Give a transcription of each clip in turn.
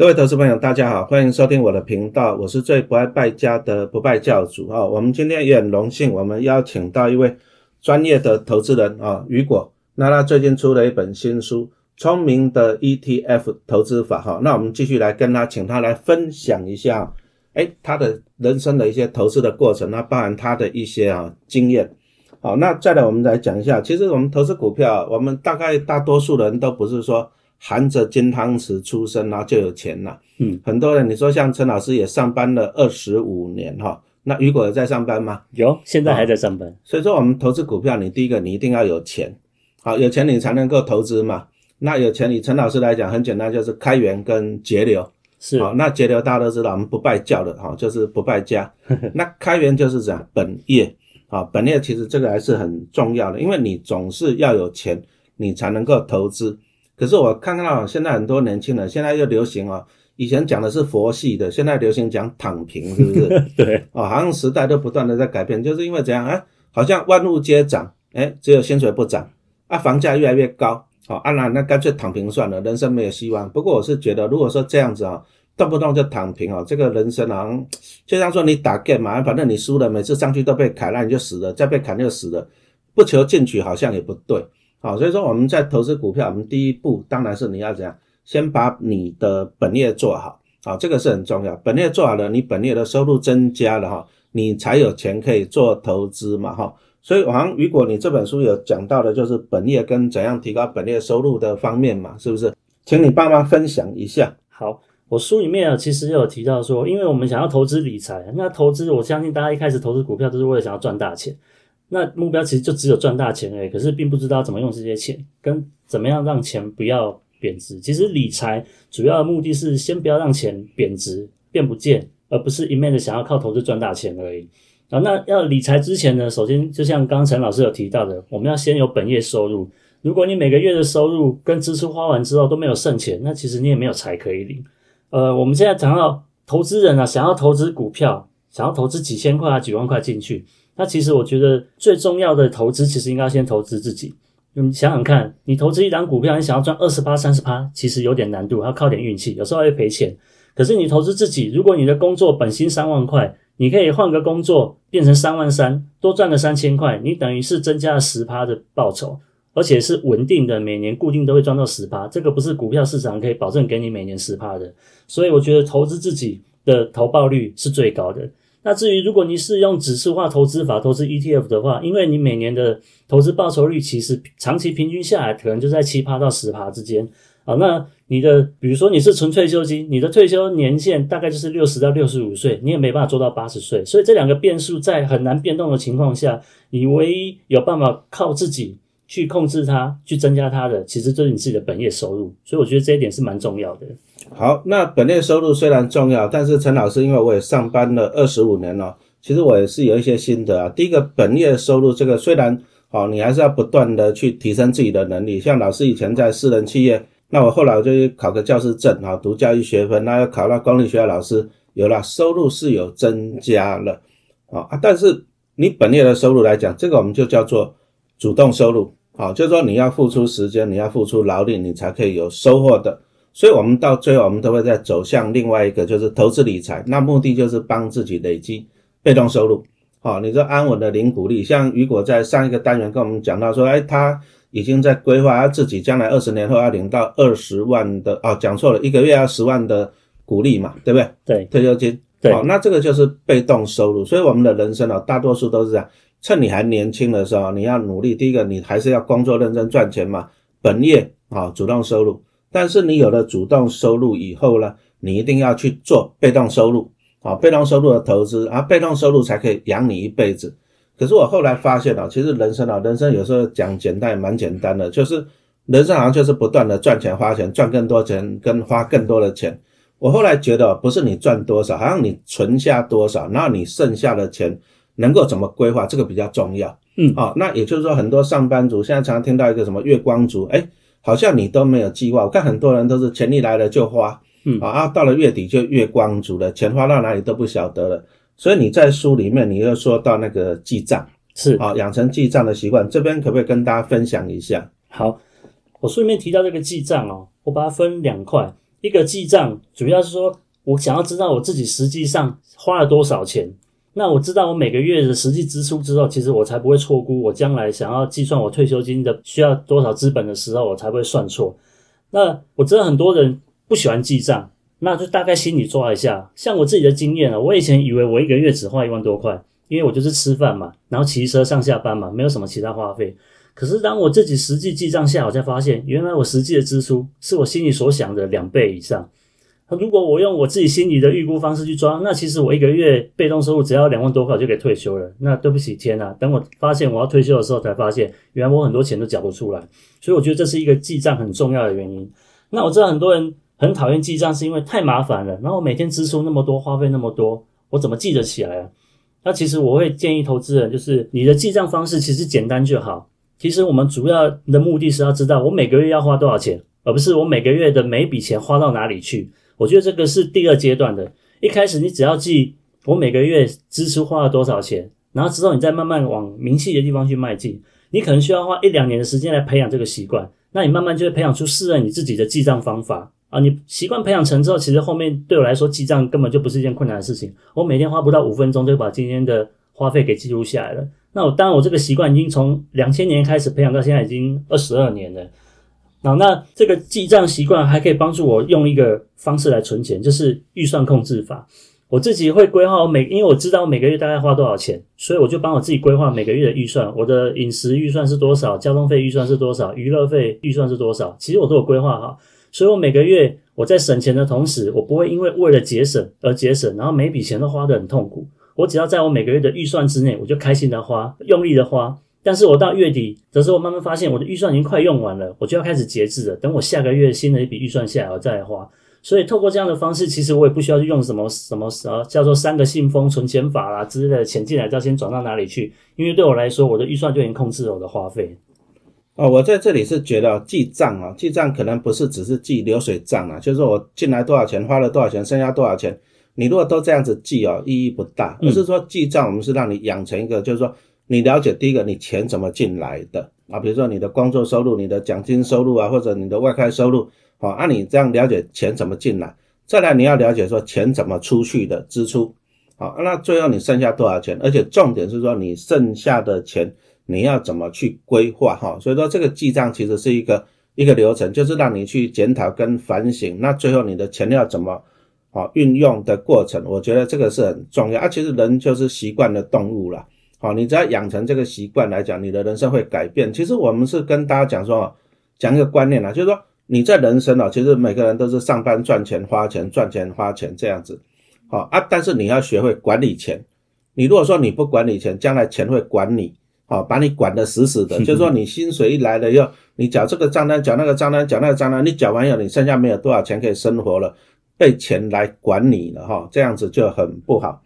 各位投资朋友，大家好，欢迎收听我的频道，我是最不爱败家的不败教主啊。我们今天也很荣幸，我们邀请到一位专业的投资人啊，雨果。那他最近出了一本新书《聪明的 ETF 投资法》哈。那我们继续来跟他，请他来分享一下，哎，他的人生的一些投资的过程，那包含他的一些啊经验。好，那再来我们来讲一下，其实我们投资股票，我们大概大多数人都不是说。含着金汤匙出生，然后就有钱了。嗯，很多人，你说像陈老师也上班了二十五年哈，那雨果有在上班吗？有，现在还在上班。所以说，我们投资股票，你第一个你一定要有钱，好，有钱你才能够投资嘛。那有钱，以陈老师来讲，很简单，就是开源跟节流。是，好，那节流大家都知道，我们不拜教的哈，就是不败家。那开源就是讲本业，啊，本业其实这个还是很重要的，因为你总是要有钱，你才能够投资。可是我看到现在很多年轻人现在又流行哦，以前讲的是佛系的，现在流行讲躺平，是不是？对，哦，好像时代都不断的在改变，就是因为怎样啊？好像万物皆涨，哎，只有薪水不涨啊，房价越来越高，好，啊那那干脆躺平算了，人生没有希望。不过我是觉得，如果说这样子啊，动不动就躺平哦，这个人生好像就像说你打 game 嘛，反正你输了，每次上去都被砍，那你就死了，再被砍就死了，不求进取好像也不对。好，所以说我们在投资股票，我们第一步当然是你要怎样，先把你的本业做好，好，这个是很重要。本业做好了，你本业的收入增加了哈，你才有钱可以做投资嘛哈。所以，好像如果你这本书有讲到的，就是本业跟怎样提高本业收入的方面嘛，是不是？请你帮忙分享一下。好，我书里面啊，其实有提到说，因为我们想要投资理财，那投资我相信大家一开始投资股票都是为了想要赚大钱。那目标其实就只有赚大钱而已，可是并不知道怎么用这些钱，跟怎么样让钱不要贬值。其实理财主要的目的是先不要让钱贬值变不见，而不是一面的想要靠投资赚大钱而已。啊，那要理财之前呢，首先就像刚刚陈老师有提到的，我们要先有本业收入。如果你每个月的收入跟支出花完之后都没有剩钱，那其实你也没有财可以领。呃，我们现在讲到投资人啊，想要投资股票，想要投资几千块啊、几万块进去。那其实我觉得最重要的投资，其实应该先投资自己。你想想看，你投资一张股票，你想要赚二十八、三十趴，其实有点难度，还要靠点运气，有时候会赔钱。可是你投资自己，如果你的工作本薪三万块，你可以换个工作变成三万三，多赚了三千块，你等于是增加了十趴的报酬，而且是稳定的，每年固定都会赚到十趴。这个不是股票市场可以保证给你每年十趴的，所以我觉得投资自己的投报率是最高的。那至于如果你是用指数化投资法投资 ETF 的话，因为你每年的投资报酬率其实长期平均下来可能就在七趴到十趴之间啊。那你的比如说你是纯退休金，你的退休年限大概就是六十到六十五岁，你也没办法做到八十岁。所以这两个变数在很难变动的情况下，你唯一有办法靠自己去控制它、去增加它的，其实就是你自己的本业收入。所以我觉得这一点是蛮重要的。好，那本业收入虽然重要，但是陈老师因为我也上班了二十五年了，其实我也是有一些心得啊。第一个，本业收入这个虽然好，你还是要不断的去提升自己的能力。像老师以前在私人企业，那我后来我就考个教师证啊，读教育学分，那又考到公立学校老师，有了收入是有增加了啊。但是你本业的收入来讲，这个我们就叫做主动收入，好，就是说你要付出时间，你要付出劳力，你才可以有收获的。所以，我们到最后，我们都会在走向另外一个，就是投资理财。那目的就是帮自己累积被动收入。好，你说安稳的零股利，像雨果在上一个单元跟我们讲到说，哎，他已经在规划他自己将来二十年后要领到二十万的，哦，讲错了，一个月要十万的股利嘛，对不对？对，退休金。对，好，那这个就是被动收入。所以，我们的人生啊，大多数都是这样，趁你还年轻的时候，你要努力。第一个，你还是要工作认真赚钱嘛，本业啊，主动收入。但是你有了主动收入以后呢，你一定要去做被动收入，啊，被动收入的投资，啊，被动收入才可以养你一辈子。可是我后来发现啊，其实人生啊，人生有时候讲简单也蛮简单的，就是人生好像就是不断的赚钱花钱，赚更多钱跟花更多的钱。我后来觉得不是你赚多少，好像你存下多少，然后你剩下的钱能够怎么规划，这个比较重要。嗯，好，那也就是说很多上班族现在常常听到一个什么月光族，哎。好像你都没有计划，我看很多人都是钱一来了就花，嗯啊，到了月底就月光族了，钱花到哪里都不晓得了。所以你在书里面你又说到那个记账，是啊，养成记账的习惯，这边可不可以跟大家分享一下？好，我书里面提到这个记账哦，我把它分两块，一个记账，主要是说我想要知道我自己实际上花了多少钱。那我知道我每个月的实际支出之后，其实我才不会错估我将来想要计算我退休金的需要多少资本的时候，我才不会算错。那我知道很多人不喜欢记账，那就大概心里抓一下。像我自己的经验啊，我以前以为我一个月只花一万多块，因为我就是吃饭嘛，然后骑车上下班嘛，没有什么其他花费。可是当我自己实际记账下，我才发现，原来我实际的支出是我心里所想的两倍以上。如果我用我自己心里的预估方式去抓，那其实我一个月被动收入只要两万多块就可以退休了。那对不起天呐，等我发现我要退休的时候，才发现原来我很多钱都缴不出来。所以我觉得这是一个记账很重要的原因。那我知道很多人很讨厌记账，是因为太麻烦了。然后每天支出那么多，花费那么多，我怎么记得起来啊？那其实我会建议投资人，就是你的记账方式其实简单就好。其实我们主要的目的是要知道我每个月要花多少钱，而不是我每个月的每笔钱花到哪里去。我觉得这个是第二阶段的。一开始你只要记我每个月支出花了多少钱，然后之后你再慢慢往明细的地方去迈进。你可能需要花一两年的时间来培养这个习惯，那你慢慢就会培养出适合你自己的记账方法啊。你习惯培养成之后，其实后面对我来说记账根本就不是一件困难的事情。我每天花不到五分钟就把今天的花费给记录下来了。那我当然我这个习惯已经从两千年开始培养到现在已经二十二年了。好，那这个记账习惯还可以帮助我用一个方式来存钱，就是预算控制法。我自己会规划我每，因为我知道每个月大概花多少钱，所以我就帮我自己规划每个月的预算。我的饮食预算是多少？交通费预算是多少？娱乐费预算是多少？其实我都有规划好。所以我每个月我在省钱的同时，我不会因为为了节省而节省，然后每笔钱都花得很痛苦。我只要在我每个月的预算之内，我就开心的花，用力的花。但是我到月底的时候，慢慢发现我的预算已经快用完了，我就要开始节制了。等我下个月新的一笔预算下来，我再来花。所以透过这样的方式，其实我也不需要去用什么什么呃叫做三个信封存钱法啦之类的，钱进来要先转到哪里去？因为对我来说，我的预算就已经控制了我的花费。哦，我在这里是觉得记账啊，记账可能不是只是记流水账啊，就是说我进来多少钱，花了多少钱，剩下多少钱。你如果都这样子记哦，意义不大。而是说记账，我们是让你养成一个，就是说。你了解第一个，你钱怎么进来的啊？比如说你的工作收入、你的奖金收入啊，或者你的外开收入，好，按你这样了解钱怎么进来。再来，你要了解说钱怎么出去的支出，好，那最后你剩下多少钱？而且重点是说你剩下的钱你要怎么去规划哈？所以说这个记账其实是一个一个流程，就是让你去检讨跟反省。那最后你的钱要怎么好运用的过程，我觉得这个是很重要啊。其实人就是习惯的动物了。好，你只要养成这个习惯来讲，你的人生会改变。其实我们是跟大家讲说，讲一个观念啊，就是说你在人生啊，其实每个人都是上班赚钱花钱赚钱花钱这样子。好啊，但是你要学会管理钱。你如果说你不管理钱，将来钱会管你，好把你管得死死的。就是说你薪水一来了又你缴这个账单，缴那个账单，缴那个账单，你缴完以后你剩下没有多少钱可以生活了，被钱来管你了哈，这样子就很不好。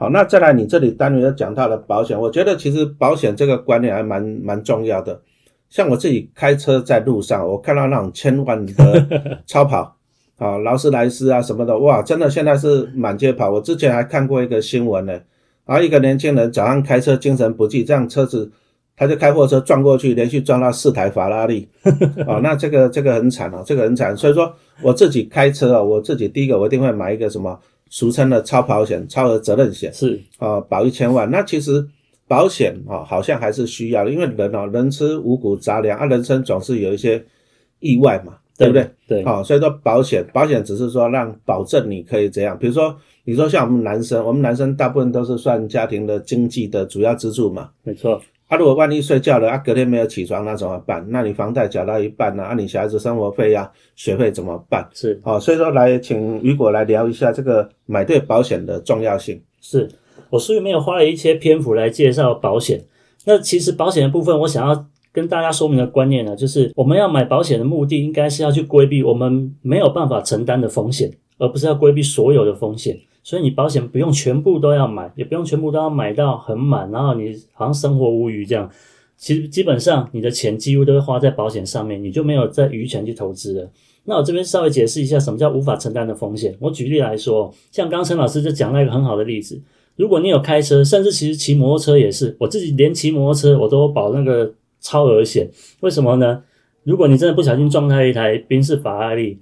好，那再来，你这里单元又讲到了保险，我觉得其实保险这个观念还蛮蛮重要的。像我自己开车在路上，我看到那种千万的 超跑，啊，劳斯莱斯啊什么的，哇，真的现在是满街跑。我之前还看过一个新闻呢，啊，一个年轻人早上开车精神不济，这样车子他就开货车撞过去，连续撞到四台法拉利，啊，那这个这个很惨哦，这个很惨。所以说我自己开车啊，我自己第一个我一定会买一个什么。俗称的超保险、超额责任险是啊，保一千万。那其实保险啊，好像还是需要的，因为人啊，人吃五谷杂粮啊，人生总是有一些意外嘛，对不对？对，好，所以说保险，保险只是说让保证你可以这样。比如说，你说像我们男生，我们男生大部分都是算家庭的经济的主要支柱嘛，没错。啊，如果万一睡觉了，啊，隔天没有起床，那怎么办？那你房贷缴到一半呢？啊，你小孩子生活费呀、学费怎么办？是，好，所以说来请雨果来聊一下这个买对保险的重要性。是我书里面有花了一些篇幅来介绍保险。那其实保险的部分，我想要跟大家说明的观念呢，就是我们要买保险的目的，应该是要去规避我们没有办法承担的风险，而不是要规避所有的风险。所以你保险不用全部都要买，也不用全部都要买到很满，然后你好像生活无余这样。其实基本上你的钱几乎都会花在保险上面，你就没有在余钱去投资了。那我这边稍微解释一下什么叫无法承担的风险。我举例来说，像刚陈老师就讲了一个很好的例子，如果你有开车，甚至其实骑摩托车也是，我自己连骑摩托车我都保那个超额险。为什么呢？如果你真的不小心撞开一台宾士法拉利，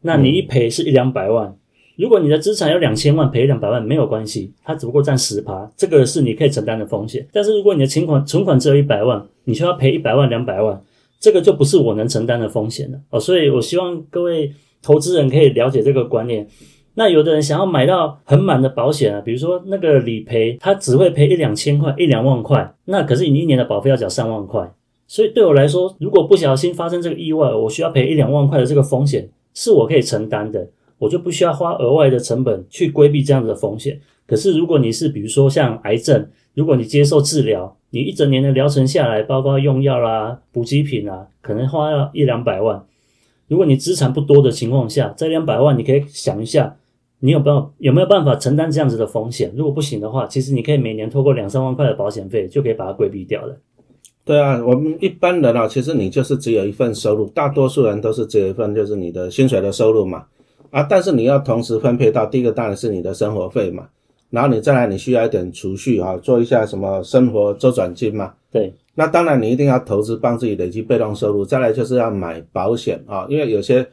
那你一赔是一两百万。如果你的资产有两千万，赔两百万没有关系，它只不过占十趴，这个是你可以承担的风险。但是如果你的存款存款只有一百万，你就要赔一百万两百万，这个就不是我能承担的风险了哦。所以我希望各位投资人可以了解这个观念。那有的人想要买到很满的保险啊，比如说那个理赔，他只会赔一两千块、一两万块，那可是你一年的保费要缴三万块。所以对我来说，如果不小心发生这个意外，我需要赔一两万块的这个风险，是我可以承担的。我就不需要花额外的成本去规避这样子的风险。可是如果你是比如说像癌症，如果你接受治疗，你一整年的疗程下来，包括用药啦、补给品啊，可能花了一两百万。如果你资产不多的情况下，这两百万你可以想一下，你有办法有没有办法承担这样子的风险？如果不行的话，其实你可以每年透过两三万块的保险费就可以把它规避掉了。对啊，我们一般人啊，其实你就是只有一份收入，大多数人都是只有一份，就是你的薪水的收入嘛。啊，但是你要同时分配到第一个当然是你的生活费嘛，然后你再来你需要一点储蓄啊，做一下什么生活周转金嘛。对，那当然你一定要投资帮自己累积被动收入，再来就是要买保险啊，因为有些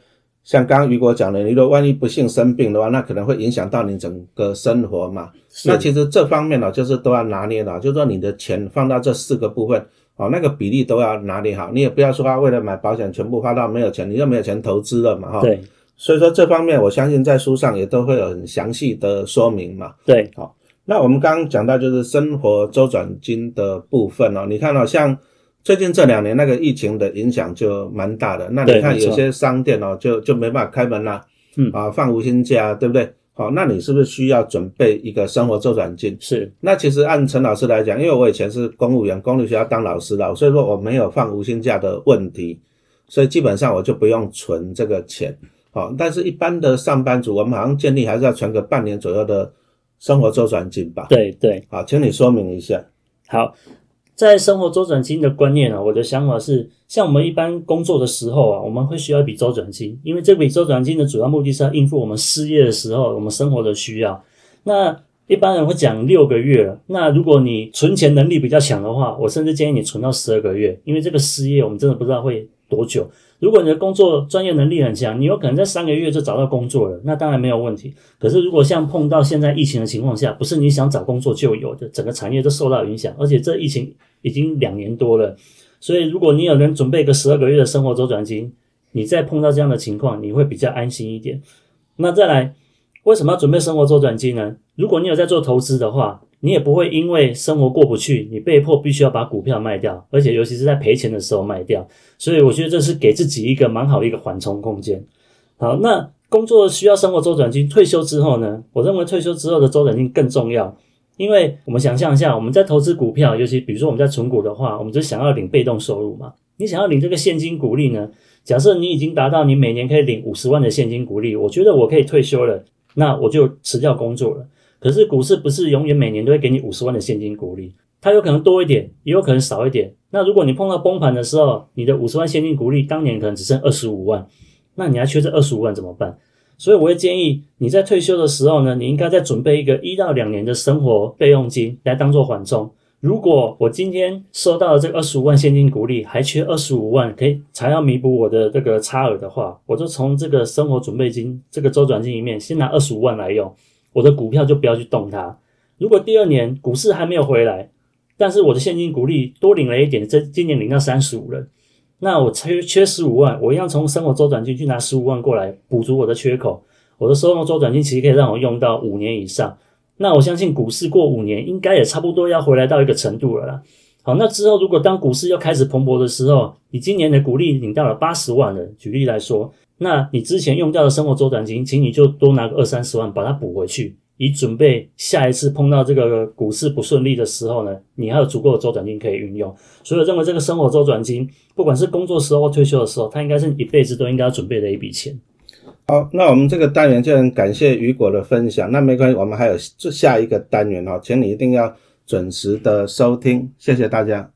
像刚刚雨果讲的，你如果万一不幸生病的话，那可能会影响到你整个生活嘛。那其实这方面呢，就是都要拿捏的，就是说你的钱放到这四个部分哦，那个比例都要拿捏好，你也不要说啊，为了买保险全部花到没有钱，你又没有钱投资了嘛，哈。对。所以说这方面，我相信在书上也都会有很详细的说明嘛。对，好，那我们刚刚讲到就是生活周转金的部分哦。你看到像最近这两年那个疫情的影响就蛮大的，那你看有些商店哦就就没办法开门啦，嗯啊放无薪假，对不对？好，那你是不是需要准备一个生活周转金？是。那其实按陈老师来讲，因为我以前是公务员，公立学校当老师的，所以说我没有放无薪假的问题，所以基本上我就不用存这个钱。好，但是一般的上班族，我们好像建立还是要存个半年左右的生活周转金吧？对对，好，请你说明一下。好，在生活周转金的观念啊，我的想法是，像我们一般工作的时候啊，我们会需要一笔周转金，因为这笔周转金的主要目的是要应付我们失业的时候我们生活的需要。那一般人会讲六个月了，那如果你存钱能力比较强的话，我甚至建议你存到十二个月，因为这个失业我们真的不知道会多久。如果你的工作专业能力很强，你有可能在三个月就找到工作了，那当然没有问题。可是如果像碰到现在疫情的情况下，不是你想找工作就有的，整个产业都受到影响，而且这疫情已经两年多了，所以如果你有人准备个十二个月的生活周转金，你再碰到这样的情况，你会比较安心一点。那再来，为什么要准备生活周转金呢？如果你有在做投资的话。你也不会因为生活过不去，你被迫必须要把股票卖掉，而且尤其是在赔钱的时候卖掉。所以我觉得这是给自己一个蛮好的一个缓冲空间。好，那工作需要生活周转金，退休之后呢？我认为退休之后的周转金更重要，因为我们想象一下，我们在投资股票，尤其比如说我们在存股的话，我们就想要领被动收入嘛。你想要领这个现金股利呢？假设你已经达到你每年可以领五十万的现金股利，我觉得我可以退休了，那我就辞掉工作了。可是股市不是永远每年都会给你五十万的现金股利，它有可能多一点，也有可能少一点。那如果你碰到崩盘的时候，你的五十万现金股利当年可能只剩二十五万，那你还缺这二十五万怎么办？所以我会建议你在退休的时候呢，你应该再准备一个一到两年的生活备用金来当做缓冲。如果我今天收到了这二十五万现金股利，还缺二十五万可以才要弥补我的这个差额的话，我就从这个生活准备金这个周转金里面先拿二十五万来用。我的股票就不要去动它。如果第二年股市还没有回来，但是我的现金股利多领了一点，这今年领到三十五了，那我缺缺十五万，我一样从生活周转金去拿十五万过来补足我的缺口。我的生活周转金其实可以让我用到五年以上。那我相信股市过五年应该也差不多要回来到一个程度了啦。好，那之后如果当股市又开始蓬勃的时候，你今年的股利领到了八十万了，举例来说。那你之前用掉的生活周转金，请你就多拿个二三十万把它补回去，以准备下一次碰到这个股市不顺利的时候呢，你还有足够的周转金可以运用。所以我认为这个生活周转金，不管是工作时候或退休的时候，它应该是一辈子都应该要准备的一笔钱。好，那我们这个单元就很感谢雨果的分享。那没关系，我们还有下一个单元哦，请你一定要准时的收听，谢谢大家。